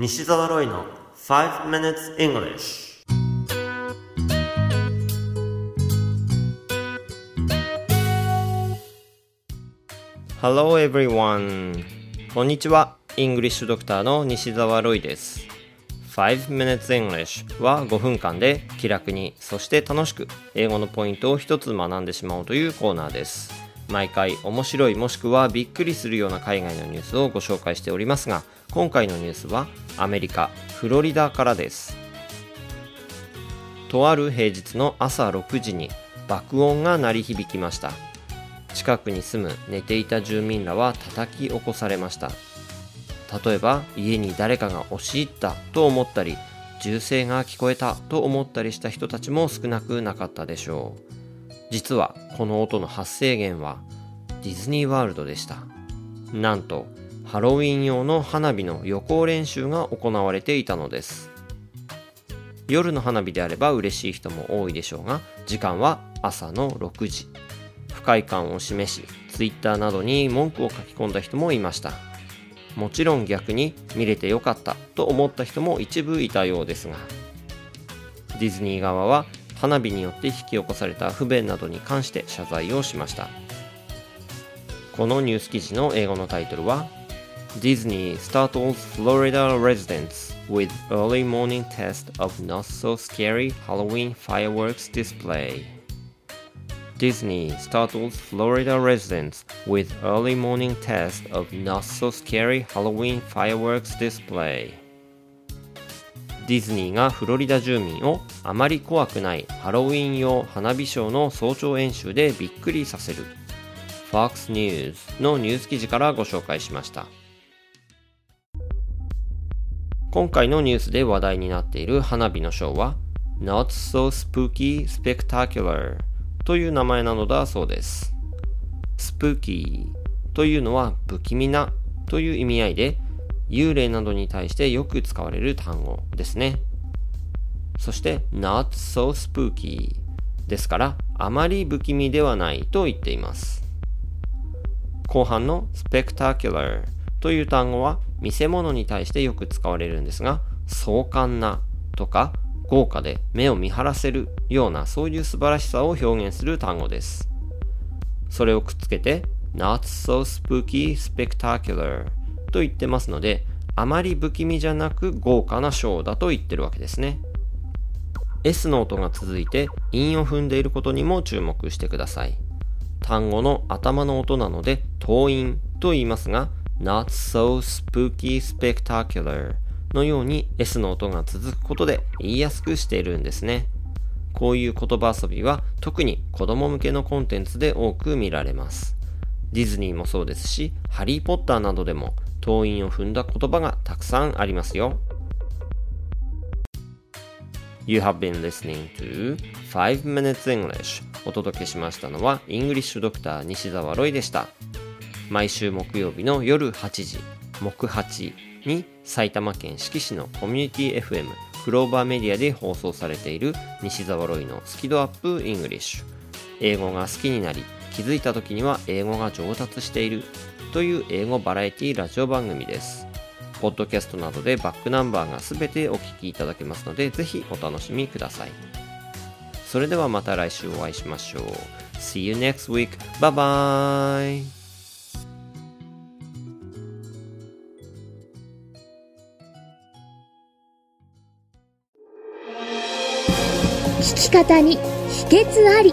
西澤ロイの5 minutes English Hello everyone. こんにちは。イングリッシュドクターの西澤ロイです。5 minutes English は5分間で気楽にそして楽しく英語のポイントを一つ学んでしまおうというコーナーです。毎回面白いもしくはびっくりするような海外のニュースをご紹介しておりますが今回のニュースはアメリカフロリダからです。とある平日の朝6時に爆音が鳴り響きました。近くに住む寝ていた住民らは叩き起こされました。例えば家に誰かが押し入ったと思ったり銃声が聞こえたと思ったりした人たちも少なくなかったでしょう。実はこの音の発生源はディズニーワールドでした。なんとハロウィン用の花火の予行練習が行われていたのです。夜の花火であれば嬉しい人も多いでしょうが時間は朝の6時。不快感を示し Twitter などに文句を書き込んだ人もいました。もちろん逆に見れてよかったと思った人も一部いたようですがディズニー側は花火によって引き起こされた不便などに関して謝罪をしましたこのニュース記事の英語のタイトルは Disney startles Florida residents with early morning test of not so scary Halloween fireworks display Disney startles Florida residents with early morning test of not so scary Halloween fireworks display ディズニーがフロリダ住民をあまり怖くないハロウィン用花火ショーの早朝演習でびっくりさせる。FOX News のニュース記事からご紹介しました。今回のニュースで話題になっている花火のショーは Not So Spooky Spectacular という名前なのだそうです。スプーキーというのは不気味なという意味合いで幽霊などに対してよく使われる単語ですね。そして not so spooky ですからあまり不気味ではないと言っています。後半の spectacular という単語は見せ物に対してよく使われるんですが壮観なとか豪華で目を見張らせるようなそういう素晴らしさを表現する単語です。それをくっつけて not so spooky spectacular と言ってますので、あまり不気味じゃなく豪華なショーだと言ってるわけですね。S の音が続いて韻を踏んでいることにも注目してください。単語の頭の音なので、頭韻と言いますが、not so spooky spectacular のように S の音が続くことで言いやすくしているんですね。こういう言葉遊びは特に子供向けのコンテンツで多く見られます。ディズニーもそうですし、ハリーポッターなどでも党員を踏んだ言葉がたくさんありますよ。You have been listening to 5 Minutes English お届けしましたのはイングリッシュドクター西澤ロイでした。毎週木曜日の夜8時、木8に埼玉県志木市のコミュニティ FM クローバーメディアで放送されている西澤ロイのスキドアップイングリッシュ。英語が好きになり気づいた時には英語が上達しているという英語バラエティラジオ番組です。ポッドキャストなどでバックナンバーがすべてお聞きいただけますので、ぜひお楽しみください。それではまた来週お会いしましょう。See you next week. Bye bye! 聞き方に秘訣あり